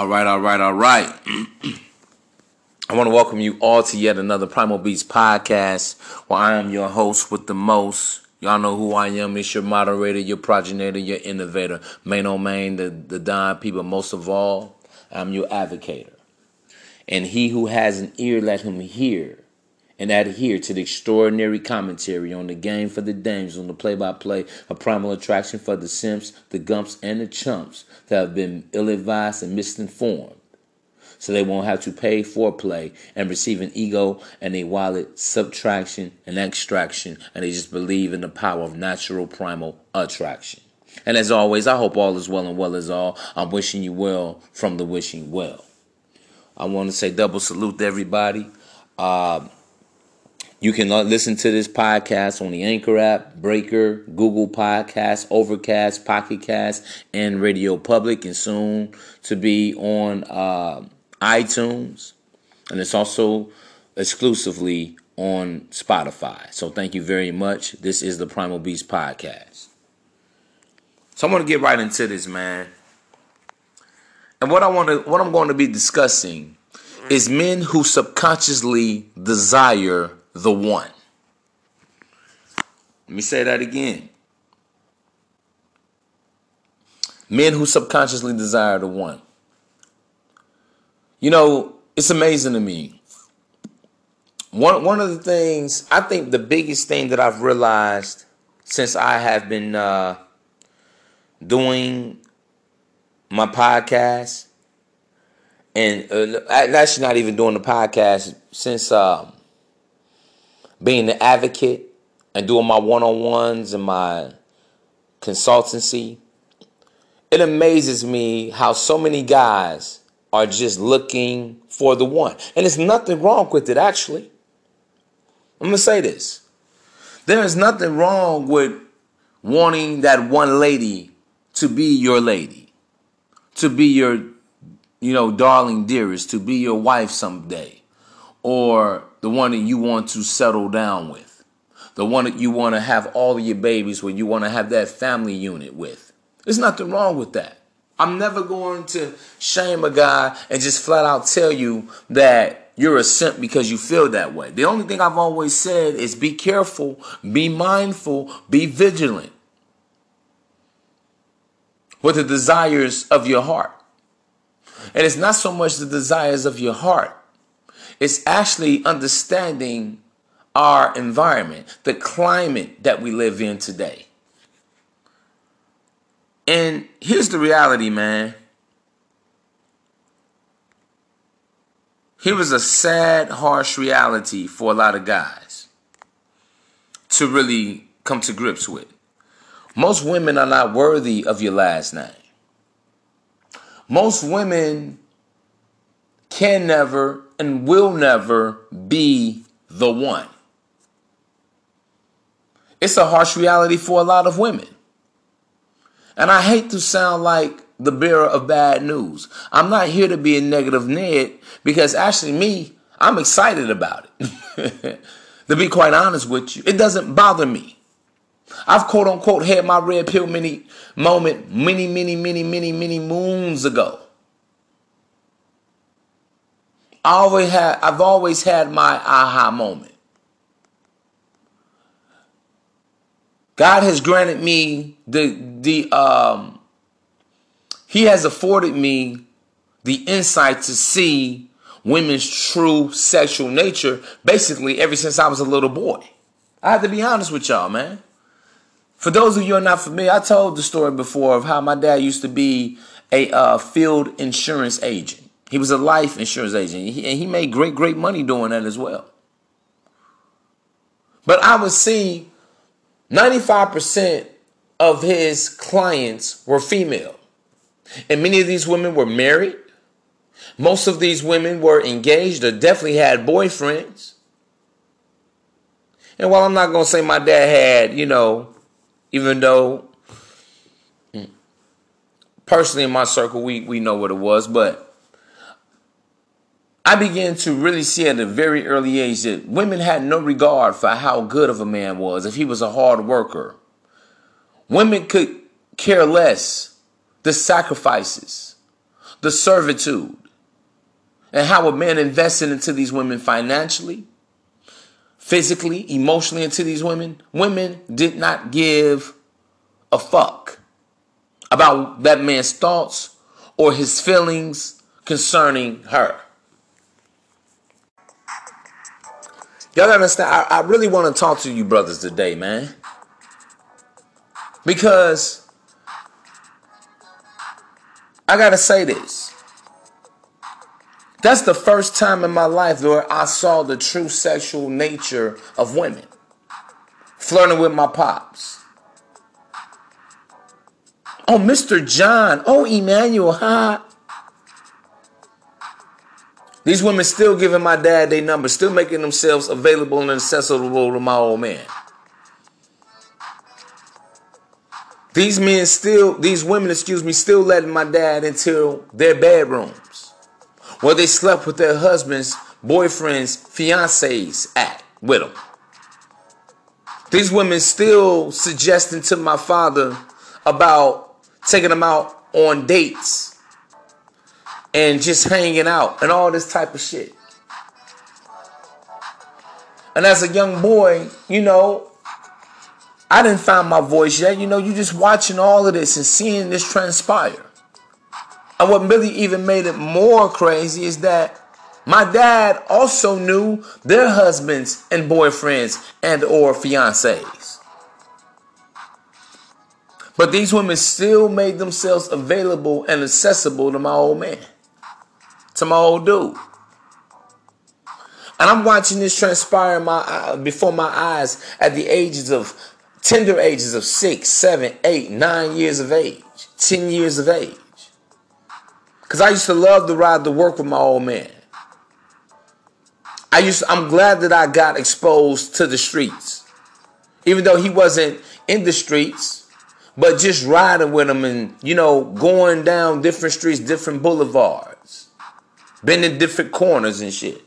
All right, all right, all right. I want to welcome you all to yet another Primal Beast podcast where I am your host with the most. Y'all know who I am. It's your moderator, your progenitor, your innovator. Maino Mane, the, the Don people. Most of all, I'm your advocator. And he who has an ear, let him hear and adhere to the extraordinary commentary on the game for the dames, on the play-by-play, a primal attraction for the simps, the gumps, and the chumps that have been ill-advised and misinformed. So they won't have to pay for play and receive an ego and a wallet subtraction and extraction, and they just believe in the power of natural primal attraction. And as always, I hope all is well and well is all. I'm wishing you well from the wishing well. I want to say double salute to everybody. Uh, you can uh, listen to this podcast on the Anchor app, Breaker, Google Podcasts, Overcast, Pocket Cast, and Radio Public, and soon to be on uh, iTunes. And it's also exclusively on Spotify. So thank you very much. This is the Primal Beast Podcast. So I'm going to get right into this, man. And what I want to, what I'm going to be discussing is men who subconsciously desire the one. Let me say that again. Men who subconsciously desire the one. You know, it's amazing to me. One one of the things I think the biggest thing that I've realized since I have been uh, doing my podcast, and uh, actually not even doing the podcast since. Um, being the advocate and doing my one on ones and my consultancy, it amazes me how so many guys are just looking for the one. And there's nothing wrong with it, actually. I'm going to say this there is nothing wrong with wanting that one lady to be your lady, to be your, you know, darling dearest, to be your wife someday, or the one that you want to settle down with, the one that you want to have all of your babies with, you want to have that family unit with. There's nothing wrong with that. I'm never going to shame a guy and just flat out tell you that you're a simp because you feel that way. The only thing I've always said is be careful, be mindful, be vigilant with the desires of your heart. And it's not so much the desires of your heart, it's actually understanding our environment, the climate that we live in today. And here's the reality, man. Here was a sad, harsh reality for a lot of guys to really come to grips with. Most women are not worthy of your last name. Most women can never and will never be the one. It's a harsh reality for a lot of women. And I hate to sound like the bearer of bad news. I'm not here to be a negative Ned because actually, me, I'm excited about it. to be quite honest with you, it doesn't bother me. I've quote unquote had my red pill mini moment many, many, many, many, many moons ago. I always had I've always had my aha moment. God has granted me the the um he has afforded me the insight to see women's true sexual nature basically ever since I was a little boy. I have to be honest with y'all, man. For those of you who are not familiar, I told the story before of how my dad used to be a uh, field insurance agent. He was a life insurance agent, and he made great, great money doing that as well. But I would see 95% of his clients were female. And many of these women were married. Most of these women were engaged or definitely had boyfriends. And while I'm not going to say my dad had, you know, even though hmm, personally in my circle we, we know what it was, but I began to really see at a very early age that women had no regard for how good of a man was, if he was a hard worker. Women could care less the sacrifices, the servitude, and how a man invested into these women financially, physically, emotionally into these women. Women did not give a fuck about that man's thoughts or his feelings concerning her. Y'all understand, I, I really want to talk to you brothers today, man. Because I gotta say this. That's the first time in my life where I saw the true sexual nature of women. Flirting with my pops. Oh, Mr. John. Oh, Emmanuel. Hi. These women still giving my dad their number, still making themselves available and accessible to my old man. These men still, these women, excuse me, still letting my dad into their bedrooms where they slept with their husbands, boyfriends, fiancés at with them. These women still suggesting to my father about taking them out on dates and just hanging out and all this type of shit. And as a young boy, you know, I didn't find my voice yet. You know, you just watching all of this and seeing this transpire. And what really even made it more crazy is that my dad also knew their husbands and boyfriends and or fiancés. But these women still made themselves available and accessible to my old man to my old dude. And I'm watching this transpire my before my eyes at the ages of tender ages of six, seven, eight, nine years of age, ten years of age. Cause I used to love to ride to work with my old man. I used to, I'm glad that I got exposed to the streets. Even though he wasn't in the streets, but just riding with him and, you know, going down different streets, different boulevards. Been in different corners and shit.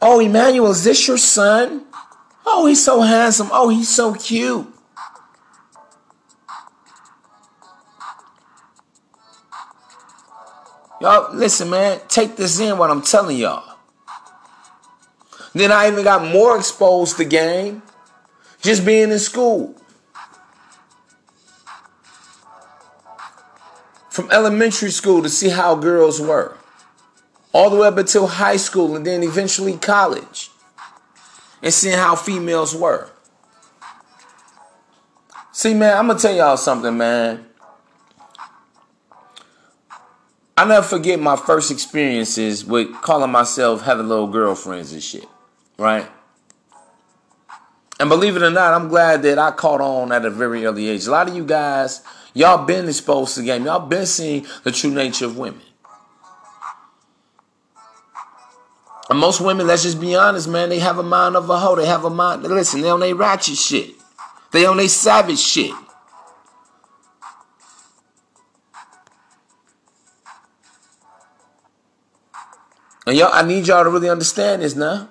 Oh, Emmanuel, is this your son? Oh, he's so handsome. Oh, he's so cute. Y'all, listen, man, take this in what I'm telling y'all. Then I even got more exposed to game just being in school. From elementary school to see how girls were, all the way up until high school and then eventually college, and seeing how females were. See, man, I'm gonna tell y'all something, man. I never forget my first experiences with calling myself having little girlfriends and shit, right? And believe it or not, I'm glad that I caught on at a very early age. A lot of you guys, y'all been exposed to the game. Y'all been seeing the true nature of women. And most women, let's just be honest, man, they have a mind of a hoe. They have a mind. Listen, they on they ratchet shit. They on they savage shit. And y'all, I need y'all to really understand this now.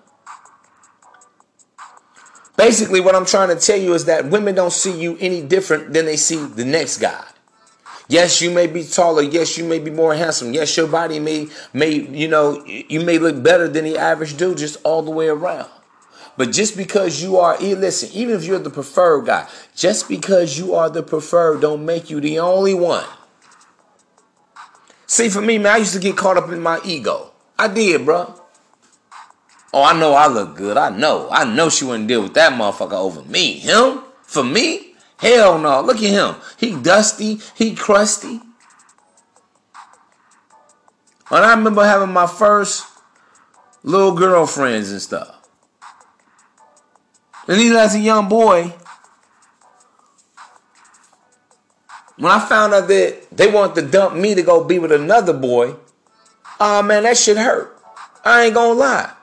Basically, what I'm trying to tell you is that women don't see you any different than they see the next guy. Yes, you may be taller. Yes, you may be more handsome. Yes, your body may may you know you may look better than the average dude just all the way around. But just because you are, listen, even if you're the preferred guy, just because you are the preferred don't make you the only one. See, for me, man, I used to get caught up in my ego. I did, bro. Oh, I know I look good. I know. I know she wouldn't deal with that motherfucker over me. Him? For me? Hell no. Look at him. He dusty. He crusty. And I remember having my first little girlfriends and stuff. And even as a young boy, when I found out that they wanted to dump me to go be with another boy, oh man, that shit hurt. I ain't gonna lie.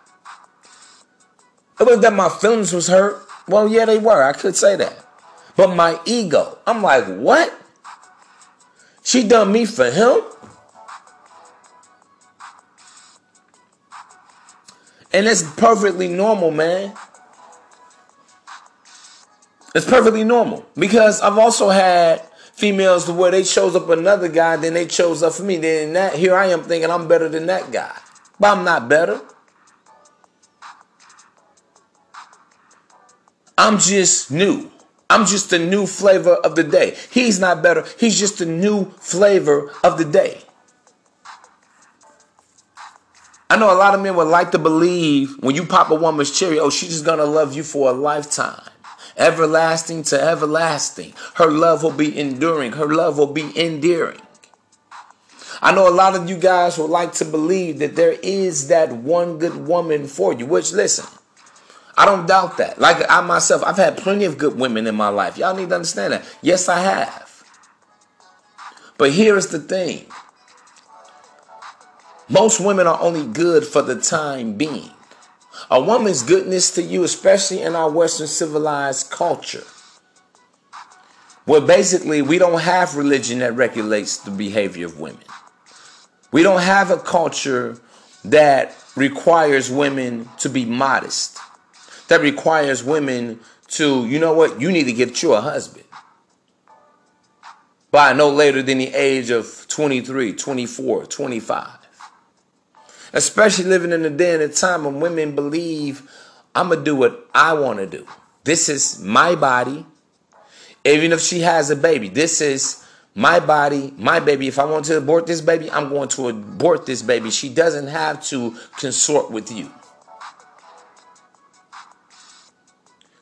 It wasn't that my feelings was hurt. Well, yeah, they were. I could say that. But my ego, I'm like, what? She done me for him? And it's perfectly normal, man. It's perfectly normal because I've also had females where they chose up another guy, then they chose up for me. Then that here I am thinking I'm better than that guy, but I'm not better. I'm just new. I'm just a new flavor of the day. He's not better. He's just a new flavor of the day. I know a lot of men would like to believe when you pop a woman's cherry, oh, she's just gonna love you for a lifetime everlasting to everlasting. Her love will be enduring, her love will be endearing. I know a lot of you guys would like to believe that there is that one good woman for you, which, listen, I don't doubt that. Like I myself, I've had plenty of good women in my life. Y'all need to understand that. Yes, I have. But here is the thing most women are only good for the time being. A woman's goodness to you, especially in our Western civilized culture, where basically we don't have religion that regulates the behavior of women. We don't have a culture that requires women to be modest, that requires women to, you know what, you need to get you a husband by no later than the age of 23, 24, 25. Especially living in a day and time when women believe I'm going to do what I want to do. This is my body. Even if she has a baby, this is my body, my baby. If I want to abort this baby, I'm going to abort this baby. She doesn't have to consort with you.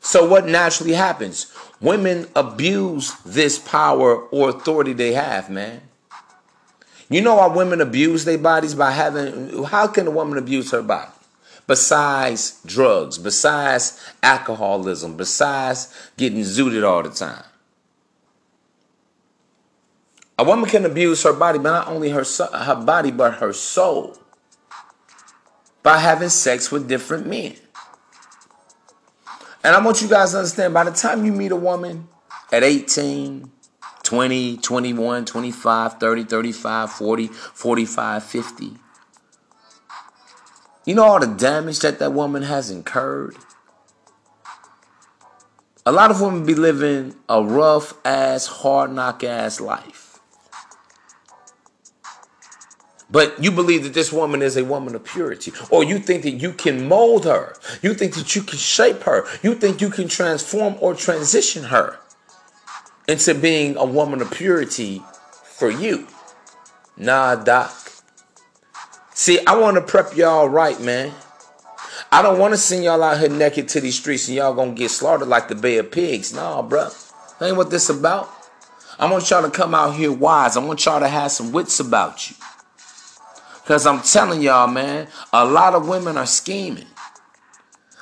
So, what naturally happens? Women abuse this power or authority they have, man. You know how women abuse their bodies by having, how can a woman abuse her body? Besides drugs, besides alcoholism, besides getting zooted all the time. A woman can abuse her body, but not only her, her body, but her soul by having sex with different men. And I want you guys to understand by the time you meet a woman at 18, 20, 21, 25, 30, 35, 40, 45, 50. You know all the damage that that woman has incurred? A lot of women be living a rough ass, hard knock ass life. But you believe that this woman is a woman of purity, or you think that you can mold her, you think that you can shape her, you think you can transform or transition her into being a woman of purity for you. Nah, Doc. See, I want to prep y'all right, man. I don't want to send y'all out here naked to these streets and y'all gonna get slaughtered like the Bay of Pigs. Nah, bruh. That ain't what this about. I want y'all to come out here wise. I want y'all to have some wits about you. Because I'm telling y'all, man, a lot of women are scheming.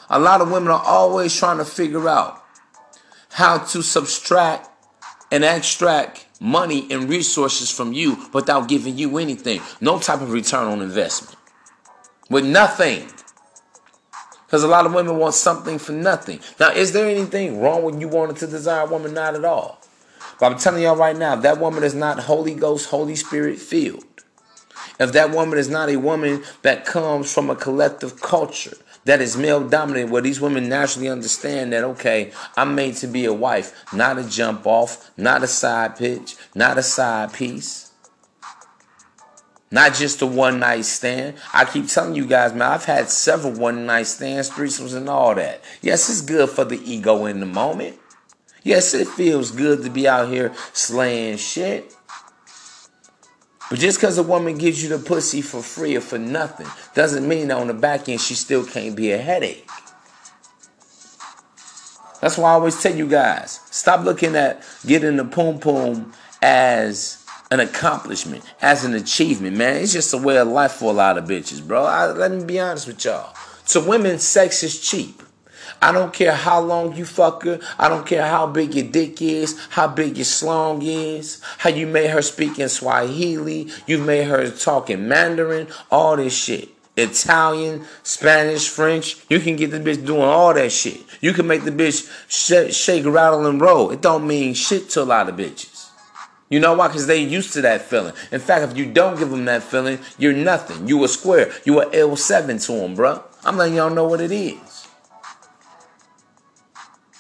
A lot of women are always trying to figure out how to subtract and extract money and resources from you without giving you anything. No type of return on investment. With nothing. Because a lot of women want something for nothing. Now, is there anything wrong with you wanting to desire a woman? Not at all. But I'm telling y'all right now, that woman is not Holy Ghost, Holy Spirit filled. If that woman is not a woman that comes from a collective culture that is male dominant, where these women naturally understand that, okay, I'm made to be a wife, not a jump off, not a side pitch, not a side piece, not just a one night stand. I keep telling you guys, man, I've had several one night stands, threesomes, and all that. Yes, it's good for the ego in the moment. Yes, it feels good to be out here slaying shit. But just because a woman gives you the pussy for free or for nothing doesn't mean that on the back end she still can't be a headache. That's why I always tell you guys stop looking at getting the poom poom as an accomplishment, as an achievement, man. It's just a way of life for a lot of bitches, bro. I, let me be honest with y'all. To women, sex is cheap. I don't care how long you fuck her. I don't care how big your dick is, how big your slong is, how you made her speak in Swahili, You've made her talk in Mandarin, all this shit. Italian, Spanish, French. You can get the bitch doing all that shit. You can make the bitch sh- shake, rattle, and roll. It don't mean shit to a lot of bitches. You know why? Because they used to that feeling. In fact, if you don't give them that feeling, you're nothing. You a square. You a L7 to them, bro. I'm letting y'all know what it is.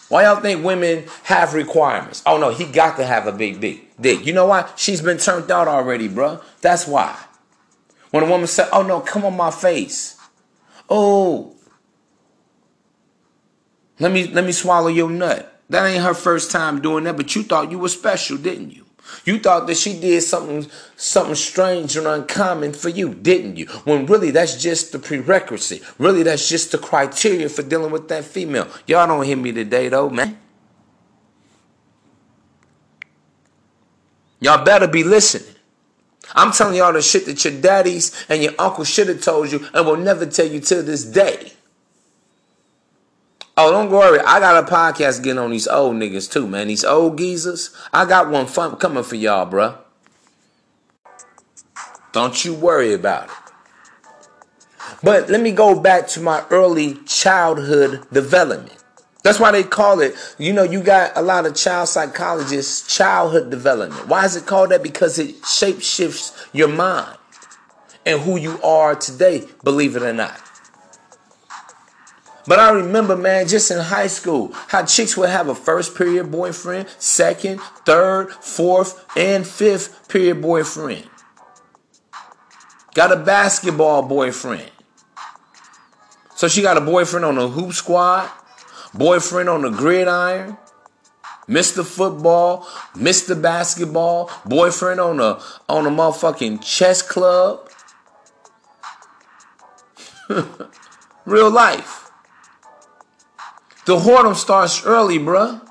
Why y'all think women have requirements? Oh no, he got to have a big dick. Dick. You know why? She's been turned out already, bro. That's why. When a woman said, "Oh no, come on my face," oh, let me let me swallow your nut. That ain't her first time doing that, but you thought you were special, didn't you? You thought that she did something something strange and uncommon for you, didn't you? When really that's just the prerequisite. Really that's just the criteria for dealing with that female. Y'all don't hear me today though, man. Y'all better be listening. I'm telling y'all the shit that your daddies and your uncle should have told you and will never tell you till this day. Oh, don't worry. I got a podcast getting on these old niggas too, man. These old geezers. I got one fun coming for y'all, bruh. Don't you worry about it. But let me go back to my early childhood development. That's why they call it, you know, you got a lot of child psychologists, childhood development. Why is it called that? Because it shape shifts your mind and who you are today, believe it or not. But I remember, man, just in high school, how chicks would have a first period boyfriend, second, third, fourth, and fifth period boyfriend. Got a basketball boyfriend. So she got a boyfriend on the hoop squad, boyfriend on the gridiron, Mr. Football, Mr. Basketball, boyfriend on a on a motherfucking chess club. Real life. The whoredom starts early, bruh.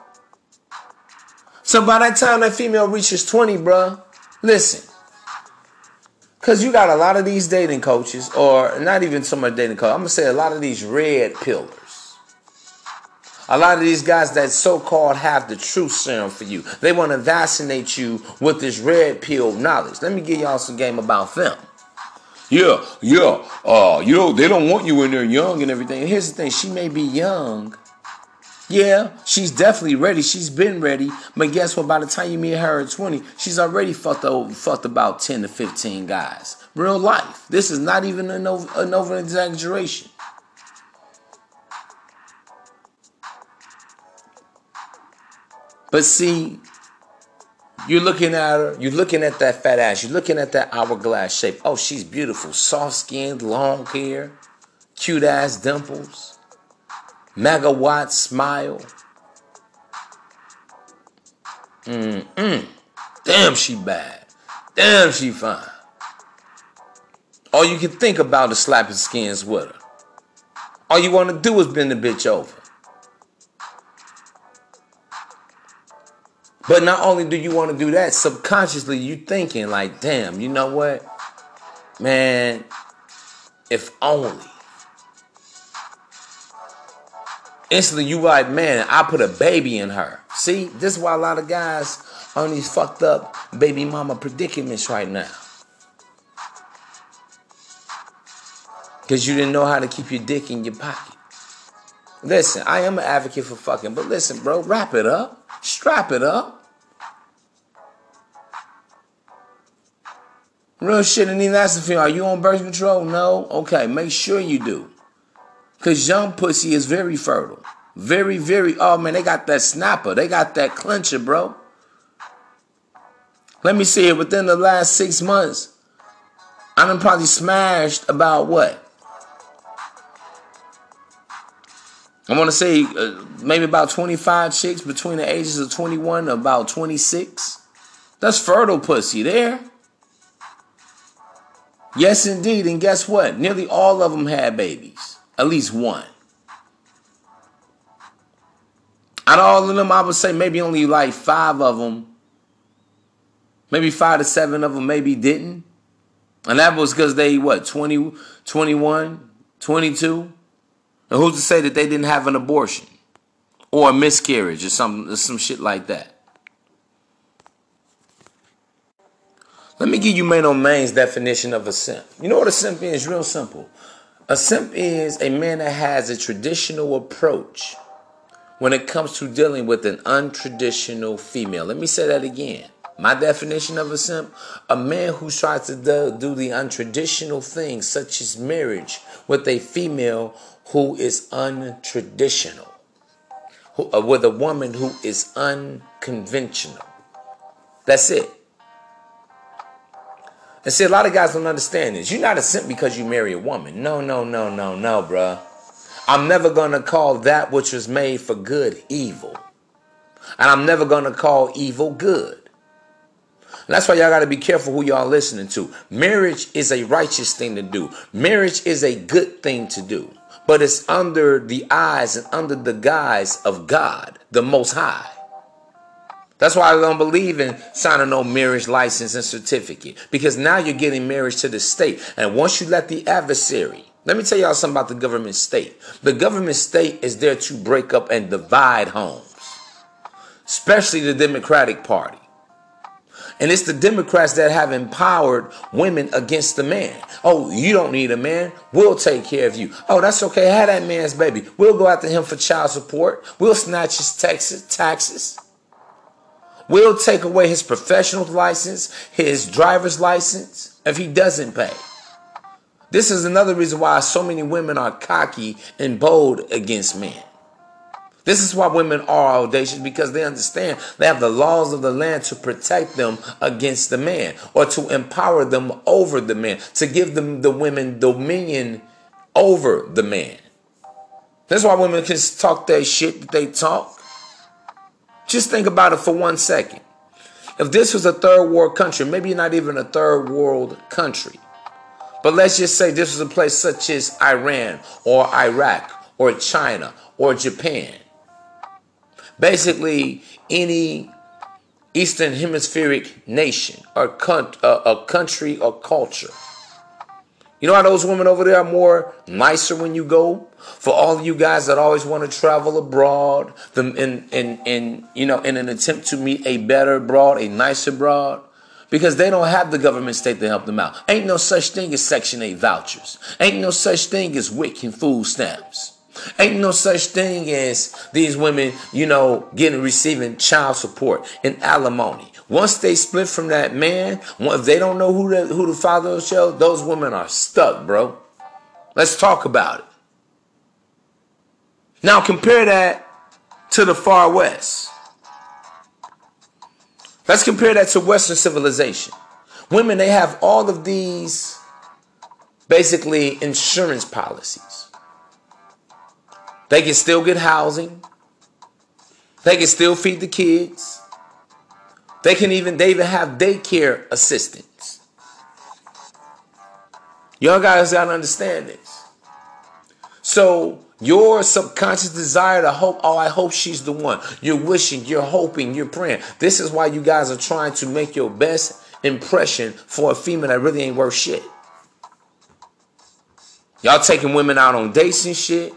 So by that time that female reaches 20, bruh, listen. Because you got a lot of these dating coaches, or not even so much dating coaches, I'm to say a lot of these red pillars. A lot of these guys that so called have the truth serum for you. They want to vaccinate you with this red pill knowledge. Let me give y'all some game about them. Yeah, yeah. Uh, you know, they don't want you when they're young and everything. And here's the thing she may be young, yeah, she's definitely ready. She's been ready. But guess what? By the time you meet her at 20, she's already fucked, over, fucked about 10 to 15 guys. Real life. This is not even an over, an exaggeration. But see, You're looking at her, you're looking at that fat ass, you're looking at that hourglass shape. Oh, she's beautiful. Soft skinned, long hair, cute ass dimples, megawatt smile. Mm-mm. Damn, she bad. Damn, she fine. All you can think about is slapping skins with her. All you want to do is bend the bitch over. But not only do you want to do that, subconsciously you thinking like, damn, you know what? Man, if only. Instantly you like, man, I put a baby in her. See, this is why a lot of guys are in these fucked up baby mama predicaments right now. Because you didn't know how to keep your dick in your pocket. Listen, I am an advocate for fucking, but listen, bro, wrap it up. Strap it up. Real shit, and even asking are you on birth control? No? Okay, make sure you do. Because young pussy is very fertile. Very, very, oh man, they got that snapper. They got that clincher, bro. Let me see it. Within the last six months, I done probably smashed about what? I want to say uh, maybe about 25 chicks between the ages of 21 and about 26. That's fertile pussy there. Yes, indeed. And guess what? Nearly all of them had babies. At least one. Out of all of them, I would say maybe only like five of them, maybe five to seven of them maybe didn't. And that was because they, what, 20, 21, 22? And who's to say that they didn't have an abortion or a miscarriage or some some shit like that? Let me give you Maino Mane's definition of a simp. You know what a simp is? Real simple. A simp is a man that has a traditional approach when it comes to dealing with an untraditional female. Let me say that again. My definition of a simp a man who tries to do, the untraditional things, such as marriage, with a female who is untraditional, who, uh, with a woman who is unconventional. That's it. And see, a lot of guys don't understand this. You're not a simp because you marry a woman. No, no, no, no, no, bruh. I'm never going to call that which was made for good evil. And I'm never going to call evil good. And that's why y'all got to be careful who y'all listening to. Marriage is a righteous thing to do. Marriage is a good thing to do but it's under the eyes and under the guise of God, the Most High. That's why I don't believe in signing no marriage license and certificate because now you're getting marriage to the state. And once you let the adversary, let me tell y'all something about the government state. The government state is there to break up and divide homes, especially the Democratic Party. And it's the Democrats that have empowered women against the man. Oh, you don't need a man. We'll take care of you. Oh, that's okay. Have that man's baby. We'll go after him for child support. We'll snatch his taxes. taxes. We'll take away his professional license, his driver's license, if he doesn't pay. This is another reason why so many women are cocky and bold against men. This is why women are audacious because they understand they have the laws of the land to protect them against the man or to empower them over the man, to give them the women dominion over the man. That's why women can talk that shit that they talk. Just think about it for one second. If this was a third world country, maybe not even a third world country, but let's just say this was a place such as Iran or Iraq or China or Japan basically any Eastern Hemispheric nation or a country or culture. You know how those women over there are more nicer when you go? For all of you guys that always want to travel abroad, in, in, in, you know, in an attempt to meet a better broad, a nicer broad, because they don't have the government state to help them out. Ain't no such thing as Section 8 vouchers. Ain't no such thing as WIC and food stamps. Ain't no such thing as these women, you know, getting receiving child support and alimony. Once they split from that man, if they don't know who the, who the father of the those women are stuck, bro. Let's talk about it. Now compare that to the far west. Let's compare that to Western civilization. Women, they have all of these basically insurance policies. They can still get housing. They can still feed the kids. They can even they even have daycare assistants. Y'all guys gotta understand this. So your subconscious desire to hope, oh, I hope she's the one. You're wishing, you're hoping, you're praying. This is why you guys are trying to make your best impression for a female that really ain't worth shit. Y'all taking women out on dates and shit.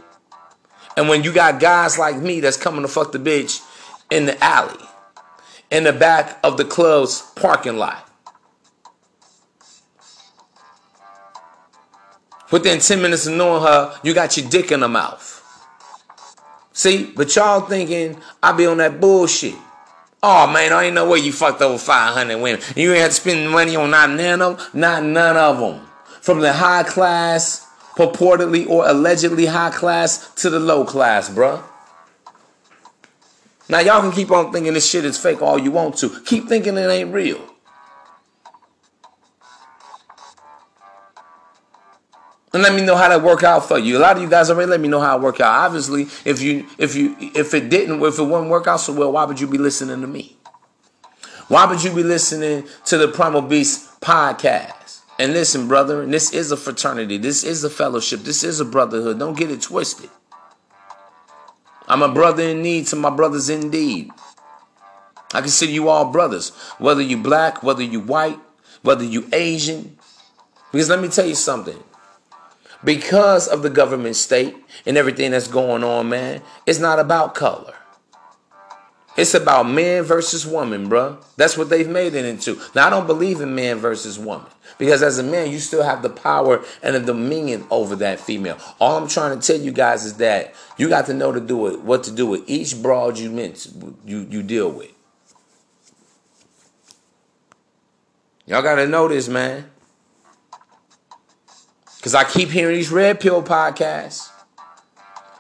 And when you got guys like me that's coming to fuck the bitch in the alley, in the back of the club's parking lot. Within 10 minutes of knowing her, you got your dick in her mouth. See, but y'all thinking I be on that bullshit. Oh man, I ain't no way you fucked over 500 women. You ain't have to spend money on not none of them, not none of them. From the high class, purportedly or allegedly high class, to the low class, bruh. Now y'all can keep on thinking this shit is fake all you want to. Keep thinking it ain't real. and let me know how that work out for you. A lot of you guys already let me know how it work out. Obviously, if you if you if it didn't if it wouldn't work out so well, why would you be listening to me? Why would you be listening to the Primal Beast podcast? And listen, brother, this is a fraternity. This is a fellowship. This is a brotherhood. Don't get it twisted. I'm a brother in need to my brothers indeed. I consider you all brothers, whether you black, whether you white, whether you Asian. Because let me tell you something because of the government state and everything that's going on, man, it's not about color. It's about man versus woman, bro. That's what they've made it into. Now, I don't believe in man versus woman because as a man, you still have the power and the dominion over that female. All I'm trying to tell you guys is that you got to know to do it, what to do with each broad you meant you you deal with. Y'all got to know this, man. Because I keep hearing these red pill podcasts.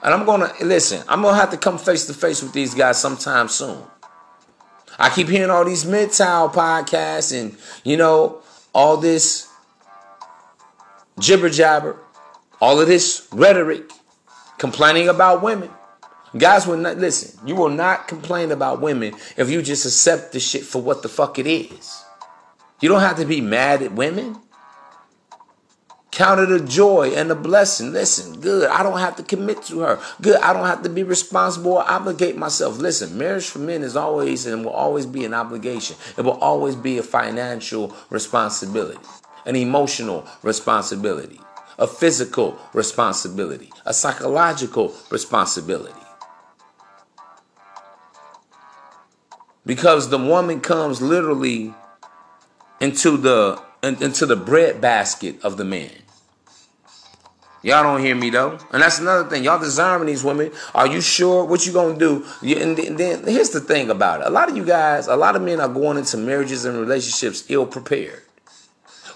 And I'm to, listen, I'm to have to come face to face with these guys sometime soon. I keep hearing all these MGTOW podcasts and, you know, all this jibber jabber, all of this rhetoric, complaining about women. Guys will not, listen, you will not complain about women if you just accept the shit for what the fuck it is. You don't have to be mad at women. Count it a joy and a blessing. Listen, good. I don't have to commit to her. Good. I don't have to be responsible or obligate myself. Listen, marriage for men is always and will always be an obligation. It will always be a financial responsibility, an emotional responsibility, a physical responsibility, a psychological responsibility. Because the woman comes literally into the into the bread basket of the man. Y'all don't hear me though, and that's another thing. Y'all desiring these women. Are you sure what you gonna do? And then here's the thing about it. A lot of you guys, a lot of men are going into marriages and relationships ill prepared.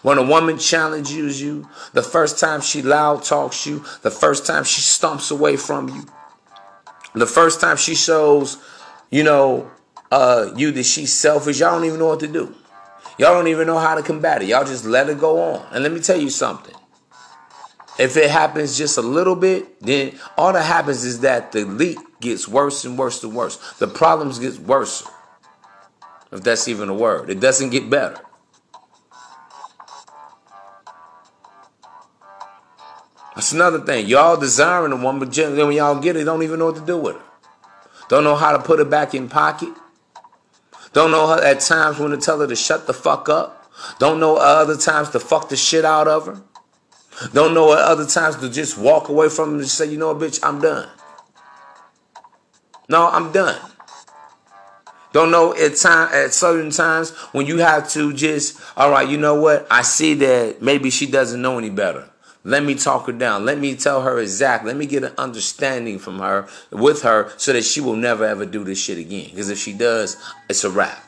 When a woman challenges you, the first time she loud talks you, the first time she stomps away from you, the first time she shows, you know, uh, you that she's selfish, y'all don't even know what to do. Y'all don't even know how to combat it. Y'all just let it go on. And let me tell you something. If it happens just a little bit, then all that happens is that the leak gets worse and worse and worse. The problems get worse. If that's even a word. It doesn't get better. That's another thing. Y'all desiring a woman, but then when y'all get it, don't even know what to do with her. Don't know how to put it back in pocket. Don't know her at times when to tell her to shut the fuck up. Don't know other times to fuck the shit out of her. Don't know at other times to just walk away from them and say, you know what, bitch, I'm done. No, I'm done. Don't know at time at certain times when you have to just, all right, you know what? I see that maybe she doesn't know any better. Let me talk her down. Let me tell her exactly. Let me get an understanding from her with her so that she will never ever do this shit again. Because if she does, it's a wrap.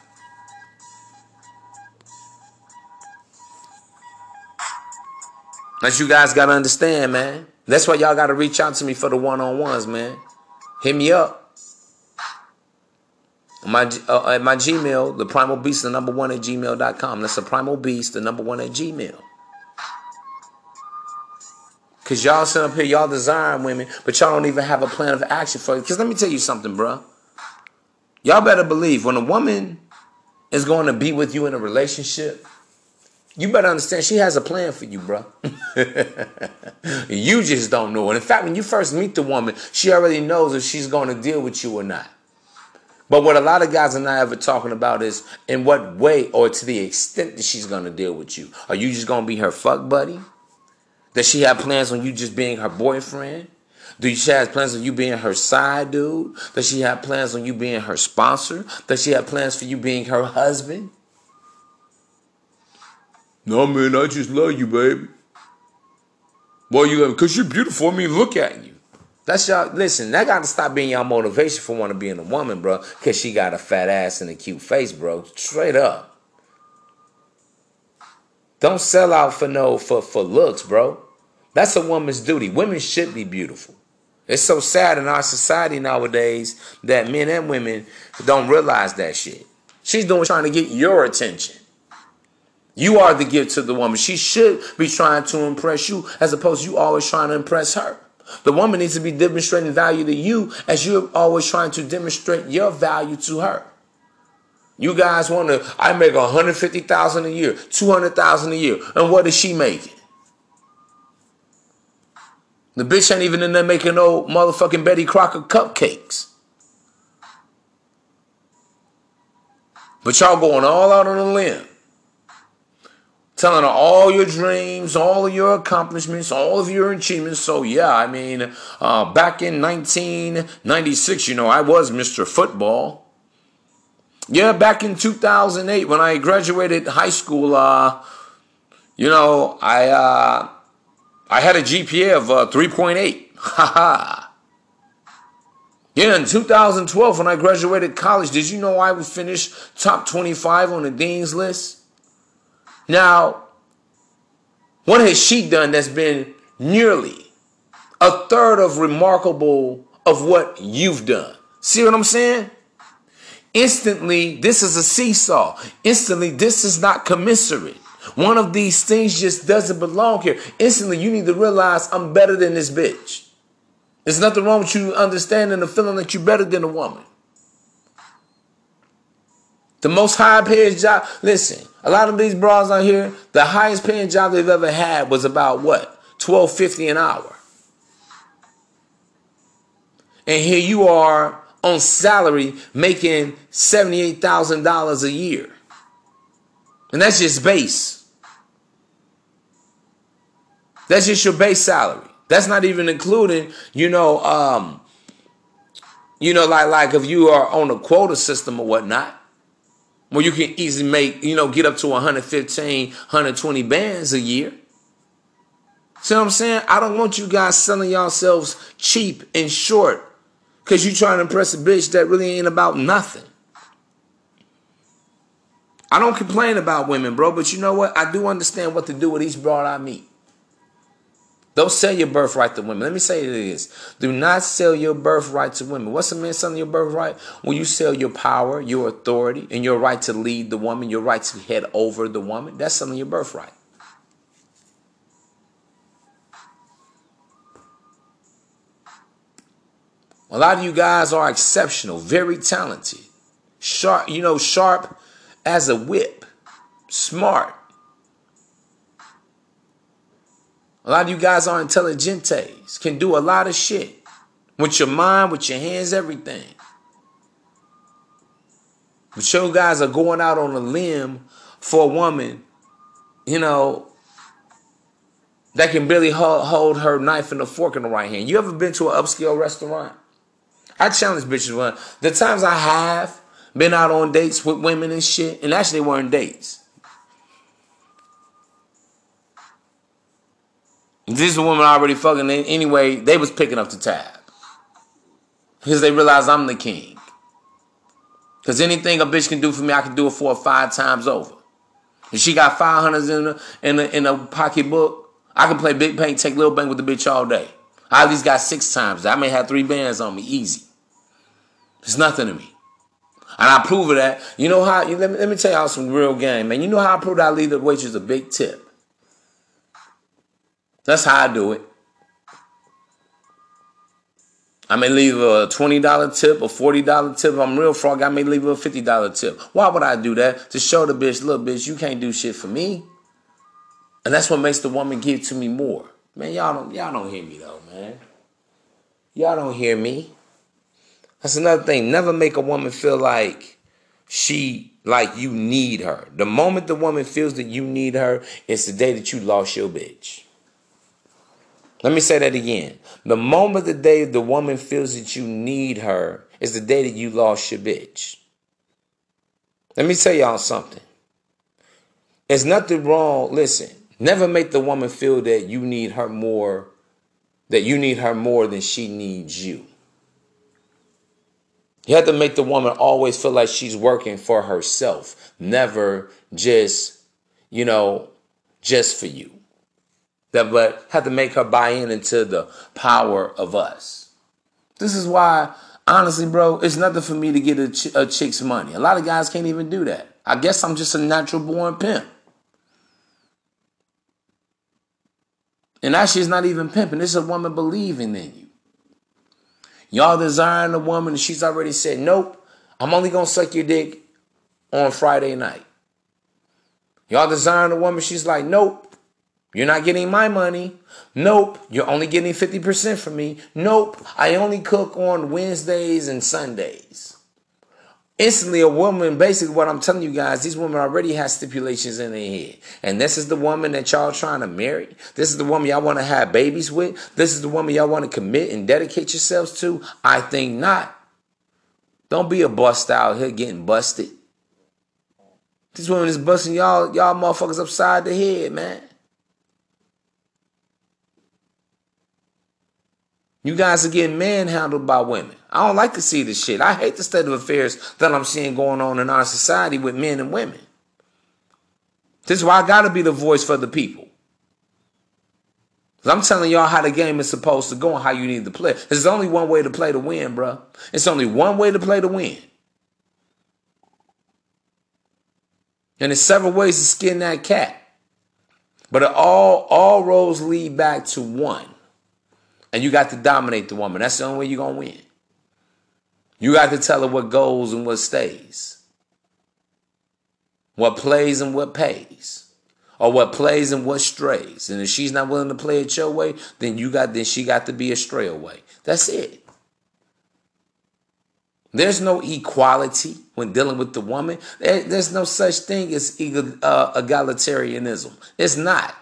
That you guys gotta understand, man. That's why y'all gotta reach out to me for the one on ones, man. Hit me up. My uh, at my Gmail, the Primal Beast, the number one at gmail.com. That's the Primal Beast, the number one at Gmail. Cause y'all sit up here, y'all desiring women, but y'all don't even have a plan of action for it. Cause let me tell you something, bro. Y'all better believe when a woman is going to be with you in a relationship, you better understand she has a plan for you, bro. you just don't know it. In fact, when you first meet the woman, she already knows if she's going to deal with you or not. But what a lot of guys are not ever talking about is in what way or to the extent that she's going to deal with you. Are you just going to be her fuck buddy? Does she have plans on you just being her boyfriend? Do she have plans on you being her side dude? Does she have plans on you being her sponsor? Does she have plans for you being her husband? No, man, I just love you, baby. Well, you love because you're beautiful. I mean, look at you. That's y'all. Listen, that got to stop being y'all motivation for want to being a woman, bro. Because she got a fat ass and a cute face, bro. Straight up. Don't sell out for no for for looks, bro. That's a woman's duty. Women should be beautiful. It's so sad in our society nowadays that men and women don't realize that shit. She's doing trying to get your attention. You are the gift to the woman. She should be trying to impress you as opposed to you always trying to impress her. The woman needs to be demonstrating value to you as you're always trying to demonstrate your value to her. You guys want to, I make 150000 a year, 200000 a year. And what is she making? The bitch ain't even in there making no motherfucking Betty Crocker cupcakes. But y'all going all out on a limb. Telling her all your dreams, all of your accomplishments, all of your achievements. So, yeah, I mean, uh, back in 1996, you know, I was Mr. Football. Yeah, back in 2008, when I graduated high school, uh, you know, I uh, I had a GPA of uh, 3.8. ha. ha. Yeah, in 2012, when I graduated college, did you know I would finish top 25 on the Dean's list? Now, what has she done that's been nearly a third of remarkable of what you've done? See what I'm saying? Instantly, this is a seesaw. Instantly, this is not commensurate. One of these things just doesn't belong here. Instantly, you need to realize I'm better than this bitch. There's nothing wrong with you understanding the feeling that you're better than a woman. The most high paid job, listen, a lot of these bras out here, the highest paying job they've ever had was about what? 1250 an hour. And here you are on salary making $78,000 a year. And that's just base. That's just your base salary. That's not even including, you know, um, you know, like like if you are on a quota system or whatnot, where you can easily make, you know, get up to 115, 120 bands a year. See what I'm saying? I don't want you guys selling yourselves cheap and short because you trying to impress a bitch that really ain't about nothing. I don't complain about women, bro, but you know what? I do understand what to do with each broad I meet. Don't sell your birthright to women. Let me say this. Do not sell your birthright to women. What's a man selling your birthright? When you sell your power, your authority, and your right to lead the woman, your right to head over the woman, that's selling your birthright. A lot of you guys are exceptional, very talented, sharp, you know, sharp as a whip, smart. A lot of you guys are intelligentes, can do a lot of shit with your mind, with your hands, everything. But you guys are going out on a limb for a woman, you know, that can barely hold her knife and a fork in the right hand. You ever been to an upscale restaurant? I challenge bitches one. The times I have, been out on dates with women and shit, and actually weren't dates. This is a woman already fucking anyway. They was picking up the tab because they realized I'm the king. Because anything a bitch can do for me, I can do it four or five times over. If she got five hundreds in a, in a, in a pocketbook, I can play big paint, take little bang with the bitch all day. I at least got six times. I may have three bands on me, easy. It's nothing to me. And I prove that. You know how? Let, me, let me tell y'all some real game, man. You know how I prove that I leave the waitress a big tip? That's how I do it. I may leave a $20 tip, a $40 tip. If I'm real frog, I may leave a $50 tip. Why would I do that? To show the bitch, look, bitch, you can't do shit for me. And that's what makes the woman give to me more. Man, y'all don't y'all don't hear me though, man. Y'all don't hear me. That's another thing. Never make a woman feel like she like you need her. The moment the woman feels that you need her, it's the day that you lost your bitch. Let me say that again. The moment the day the woman feels that you need her is the day that you lost your bitch. Let me tell y'all something. There's nothing wrong. Listen, never make the woman feel that you need her more, that you need her more than she needs you. You have to make the woman always feel like she's working for herself, never just, you know, just for you that but have to make her buy in into the power of us. This is why, honestly, bro, it's nothing for me to get a, ch- a chick's money. A lot of guys can't even do that. I guess I'm just a natural born pimp. And actually, it's not even pimping. It's a woman believing in you. Y'all desiring a woman, and she's already said, nope, I'm only going to suck your dick on Friday night. Y'all desiring a woman, she's like, nope, you're not getting my money. Nope. You're only getting 50% from me. Nope. I only cook on Wednesdays and Sundays. Instantly, a woman, basically, what I'm telling you guys, these women already have stipulations in their head. And this is the woman that y'all trying to marry. This is the woman y'all want to have babies with. This is the woman y'all want to commit and dedicate yourselves to. I think not. Don't be a bust out here getting busted. This woman is busting y'all, y'all motherfuckers upside the head, man. You guys are getting manhandled by women. I don't like to see this shit. I hate the state of affairs that I'm seeing going on in our society with men and women. This is why I gotta be the voice for the people. I'm telling y'all how the game is supposed to go and how you need to play. There's only one way to play to win, bro. It's only one way to play to win. And there's several ways to skin that cat. But it all all roads lead back to one. And you got to dominate the woman. That's the only way you're going to win. You got to tell her what goes and what stays, what plays and what pays, or what plays and what strays. And if she's not willing to play it your way, then you got then she got to be a stray away. That's it. There's no equality when dealing with the woman. there's no such thing as uh, egalitarianism. It's not.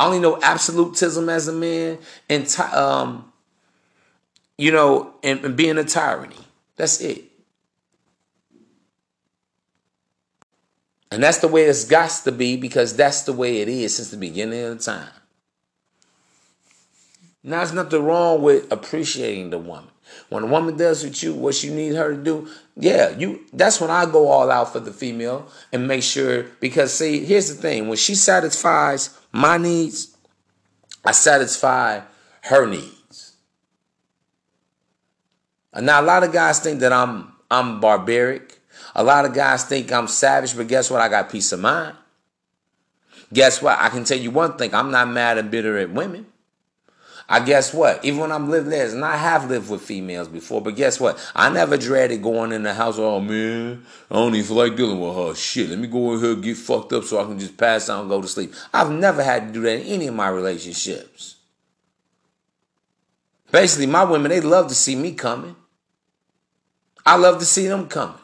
I only know absolutism as a man and um, you know, and, and being a tyranny. That's it. And that's the way it's got to be because that's the way it is since the beginning of the time. Now, there's nothing wrong with appreciating the woman. When a woman does with you what you need her to do, yeah, you that's when I go all out for the female and make sure because see, here's the thing, when she satisfies my needs, I satisfy her needs. And now a lot of guys think that I'm I'm barbaric. A lot of guys think I'm savage, but guess what? I got peace of mind. Guess what? I can tell you one thing. I'm not mad and bitter at women. I guess what? Even when I'm living there, and I have lived with females before, but guess what? I never dreaded going in the house. Oh man, I don't even like dealing with her. Shit, let me go in here get fucked up so I can just pass out and go to sleep. I've never had to do that in any of my relationships. Basically, my women they love to see me coming. I love to see them coming.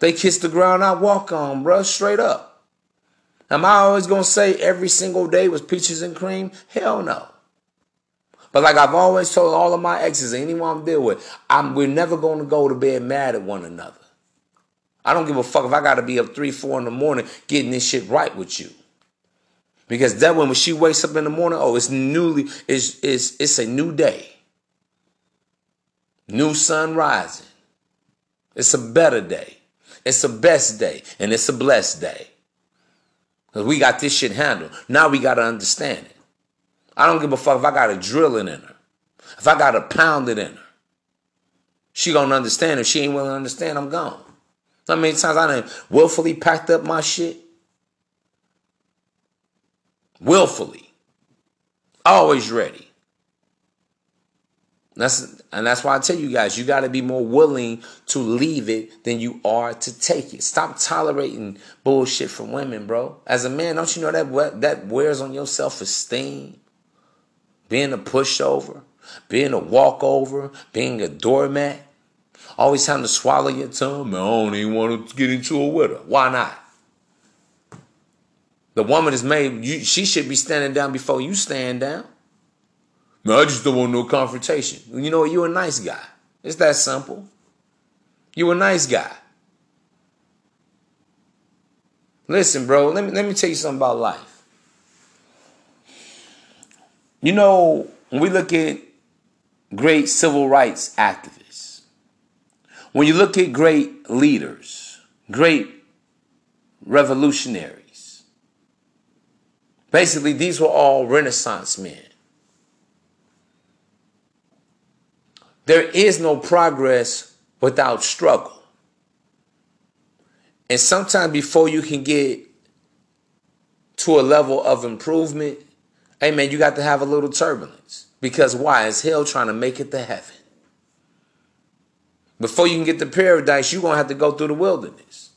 They kiss the ground I walk on, bruh, straight up. Am I always going to say every single day was peaches and cream? Hell no. But like I've always told all of my exes, anyone I'm dealing with, I'm, we're never going to go to bed mad at one another. I don't give a fuck if I got to be up three, four in the morning getting this shit right with you. Because that when, when she wakes up in the morning, oh, it's newly, it's, it's, it's a new day. New sun rising. It's a better day. It's a best day. And it's a blessed day. Because we got this shit handled. Now we got to understand it. I don't give a fuck if I got to drill it in her. If I got to pound it in her. She gonna understand. If she ain't willing to understand, I'm gone. How many times I done willfully packed up my shit? Willfully. Always ready. That's and that's why I tell you guys, you got to be more willing to leave it than you are to take it. Stop tolerating bullshit from women, bro. As a man, don't you know that that wears on your self esteem? Being a pushover, being a walkover, being a doormat, always having to swallow your tongue. Man, I don't even want to get into it with her. Why not? The woman is made. You, she should be standing down before you stand down. I just don't want no confrontation. You know? You're a nice guy. It's that simple. You're a nice guy. Listen, bro, let me let me tell you something about life. You know, when we look at great civil rights activists, when you look at great leaders, great revolutionaries, basically these were all Renaissance men. There is no progress without struggle. And sometimes before you can get to a level of improvement, hey man, you got to have a little turbulence. Because why? It's hell trying to make it to heaven. Before you can get to paradise, you're going to have to go through the wilderness.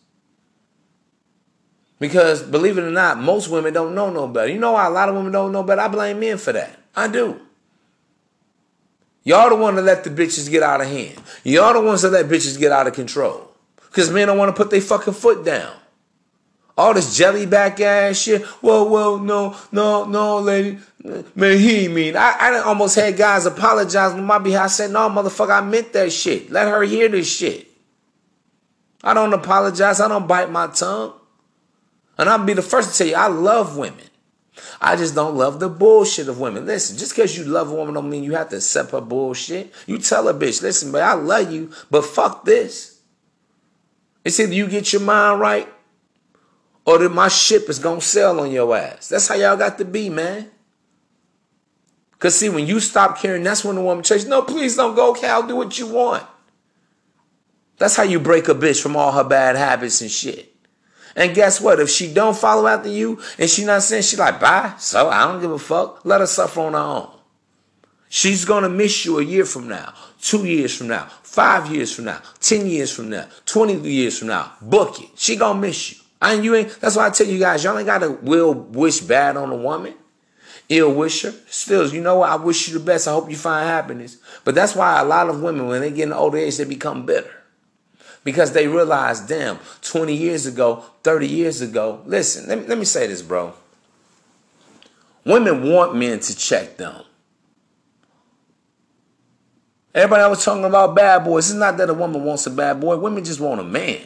Because believe it or not, most women don't know no better. You know why a lot of women don't know better? I blame men for that. I do. Y'all the one to let the bitches get out of hand. Y'all the ones that let bitches get out of control. Because men don't want to put their fucking foot down. All this jelly back ass shit. Well, well, no, no, no, lady. Man, he mean. I, I almost had guys apologize on my behalf. I said, no, motherfucker, I meant that shit. Let her hear this shit. I don't apologize. I don't bite my tongue. And I'll be the first to tell you, I love women. I just don't love the bullshit of women. Listen, just because you love a woman don't mean you have to accept her bullshit. You tell a bitch, listen, but I love you, but fuck this. It's either you get your mind right or that my ship is gonna sail on your ass. That's how y'all got to be, man. Cause see, when you stop caring, that's when the woman says, no, please don't go, Cal, do what you want. That's how you break a bitch from all her bad habits and shit. And guess what? If she don't follow after you and she not saying she like bye, so I don't give a fuck. Let her suffer on her own. She's gonna miss you a year from now, two years from now, five years from now, ten years from now, twenty years from now. Book it. She gonna miss you. And you ain't. That's why I tell you guys, y'all ain't gotta will wish bad on a woman. Ill wish her. Still, you know what? I wish you the best. I hope you find happiness. But that's why a lot of women, when they get in older age, they become bitter because they realize, damn, 20 years ago, 30 years ago. Listen, let me, let me say this, bro. Women want men to check them. Everybody I was talking about bad boys. It's not that a woman wants a bad boy. Women just want a man.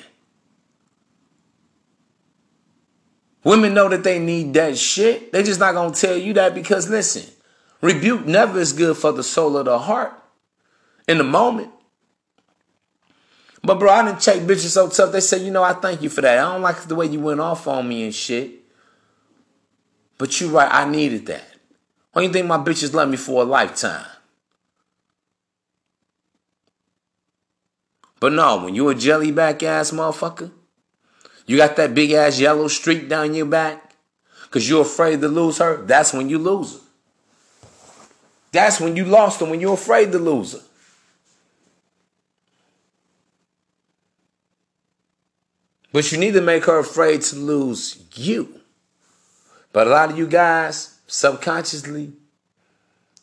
Women know that they need that shit. They just not gonna tell you that because listen, rebuke never is good for the soul of the heart in the moment. But bro, I didn't check bitches so tough. They said, you know, I thank you for that. I don't like the way you went off on me and shit. But you right, I needed that. You think my bitches love me for a lifetime? But no, when you a jelly back ass motherfucker, you got that big ass yellow streak down your back, cause you're afraid to lose her, that's when you lose her. That's when you lost her, when you're afraid to lose her. But you need to make her afraid to lose you. But a lot of you guys, subconsciously,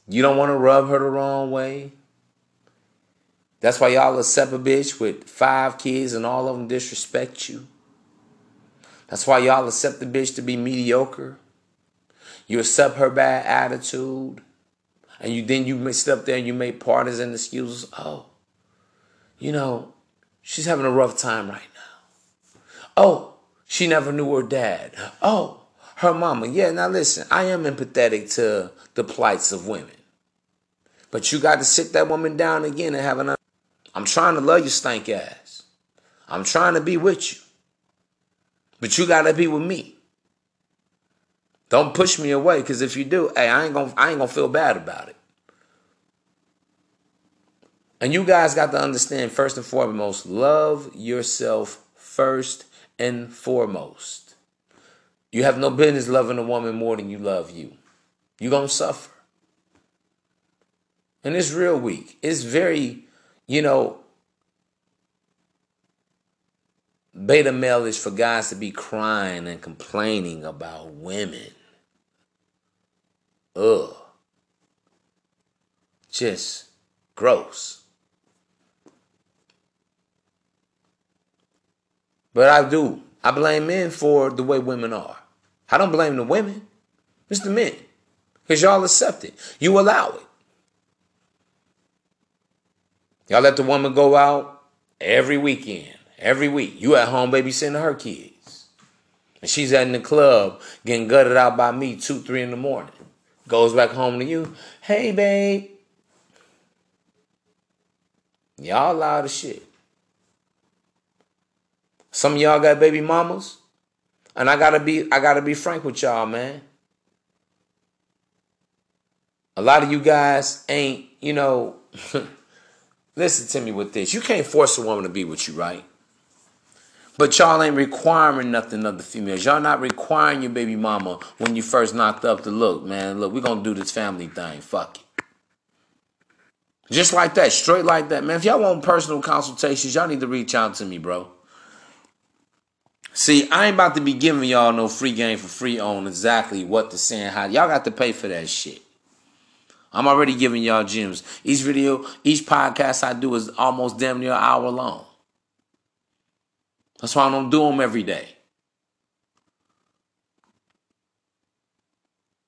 you don't want to rub her the wrong way. That's why y'all accept a bitch with five kids and all of them disrespect you. That's why y'all accept the bitch to be mediocre. You accept her bad attitude. And you then you may step there and you make partisan excuses. Oh, you know, she's having a rough time right Oh, she never knew her dad. Oh, her mama. Yeah, now listen, I am empathetic to the plights of women. But you got to sit that woman down again and have an. I'm trying to love you, stank ass. I'm trying to be with you. But you got to be with me. Don't push me away, because if you do, hey, I ain't gonna, I ain't gonna feel bad about it. And you guys got to understand first and foremost, love yourself first and foremost. You have no business loving a woman more than you love you. You're going to suffer. And it's real weak. It's very, you know, beta male is for guys to be crying and complaining about women. Ugh. Just gross. But I do. I blame men for the way women are. I don't blame the women. It's the men. Because y'all accept it. You allow it. Y'all let the woman go out every weekend, every week. You at home babysitting her kids. And she's at in the club getting gutted out by me two, three in the morning. Goes back home to you. Hey, babe. Y'all loud as shit. Some of y'all got baby mamas. And I gotta be I gotta be frank with y'all, man. A lot of you guys ain't, you know, listen to me with this. You can't force a woman to be with you, right? But y'all ain't requiring nothing of the females. Y'all not requiring your baby mama when you first knocked up to look, man. Look, we're gonna do this family thing. Fuck it. Just like that, straight like that, man. If y'all want personal consultations, y'all need to reach out to me, bro. See, I ain't about to be giving y'all no free game for free on exactly what to say and how. Y'all got to pay for that shit. I'm already giving y'all gems. Each video, each podcast I do is almost damn near an hour long. That's why I don't do them every day.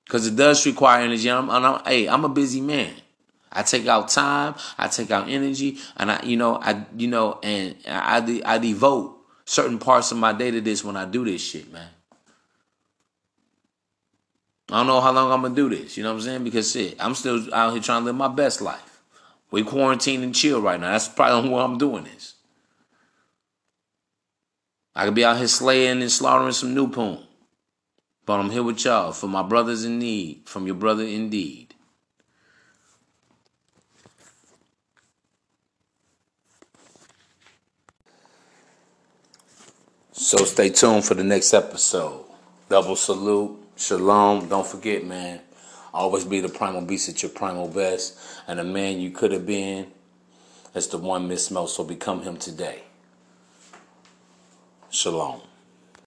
Because it does require energy. I'm, I'm, hey, I'm a busy man. I take out time, I take out energy, and I, you know, I, you know, and I, I devote certain parts of my day to this when I do this shit, man. I don't know how long I'm gonna do this, you know what I'm saying? Because shit, I'm still out here trying to live my best life. We quarantine and chill right now. That's probably why I'm doing this. I could be out here slaying and slaughtering some new poon. But I'm here with y'all for my brothers in need, from your brother indeed. So stay tuned for the next episode. Double salute. Shalom. Don't forget, man. Always be the primal beast at your primal best. And the man you could have been is the one Miss Mel. So become him today. Shalom.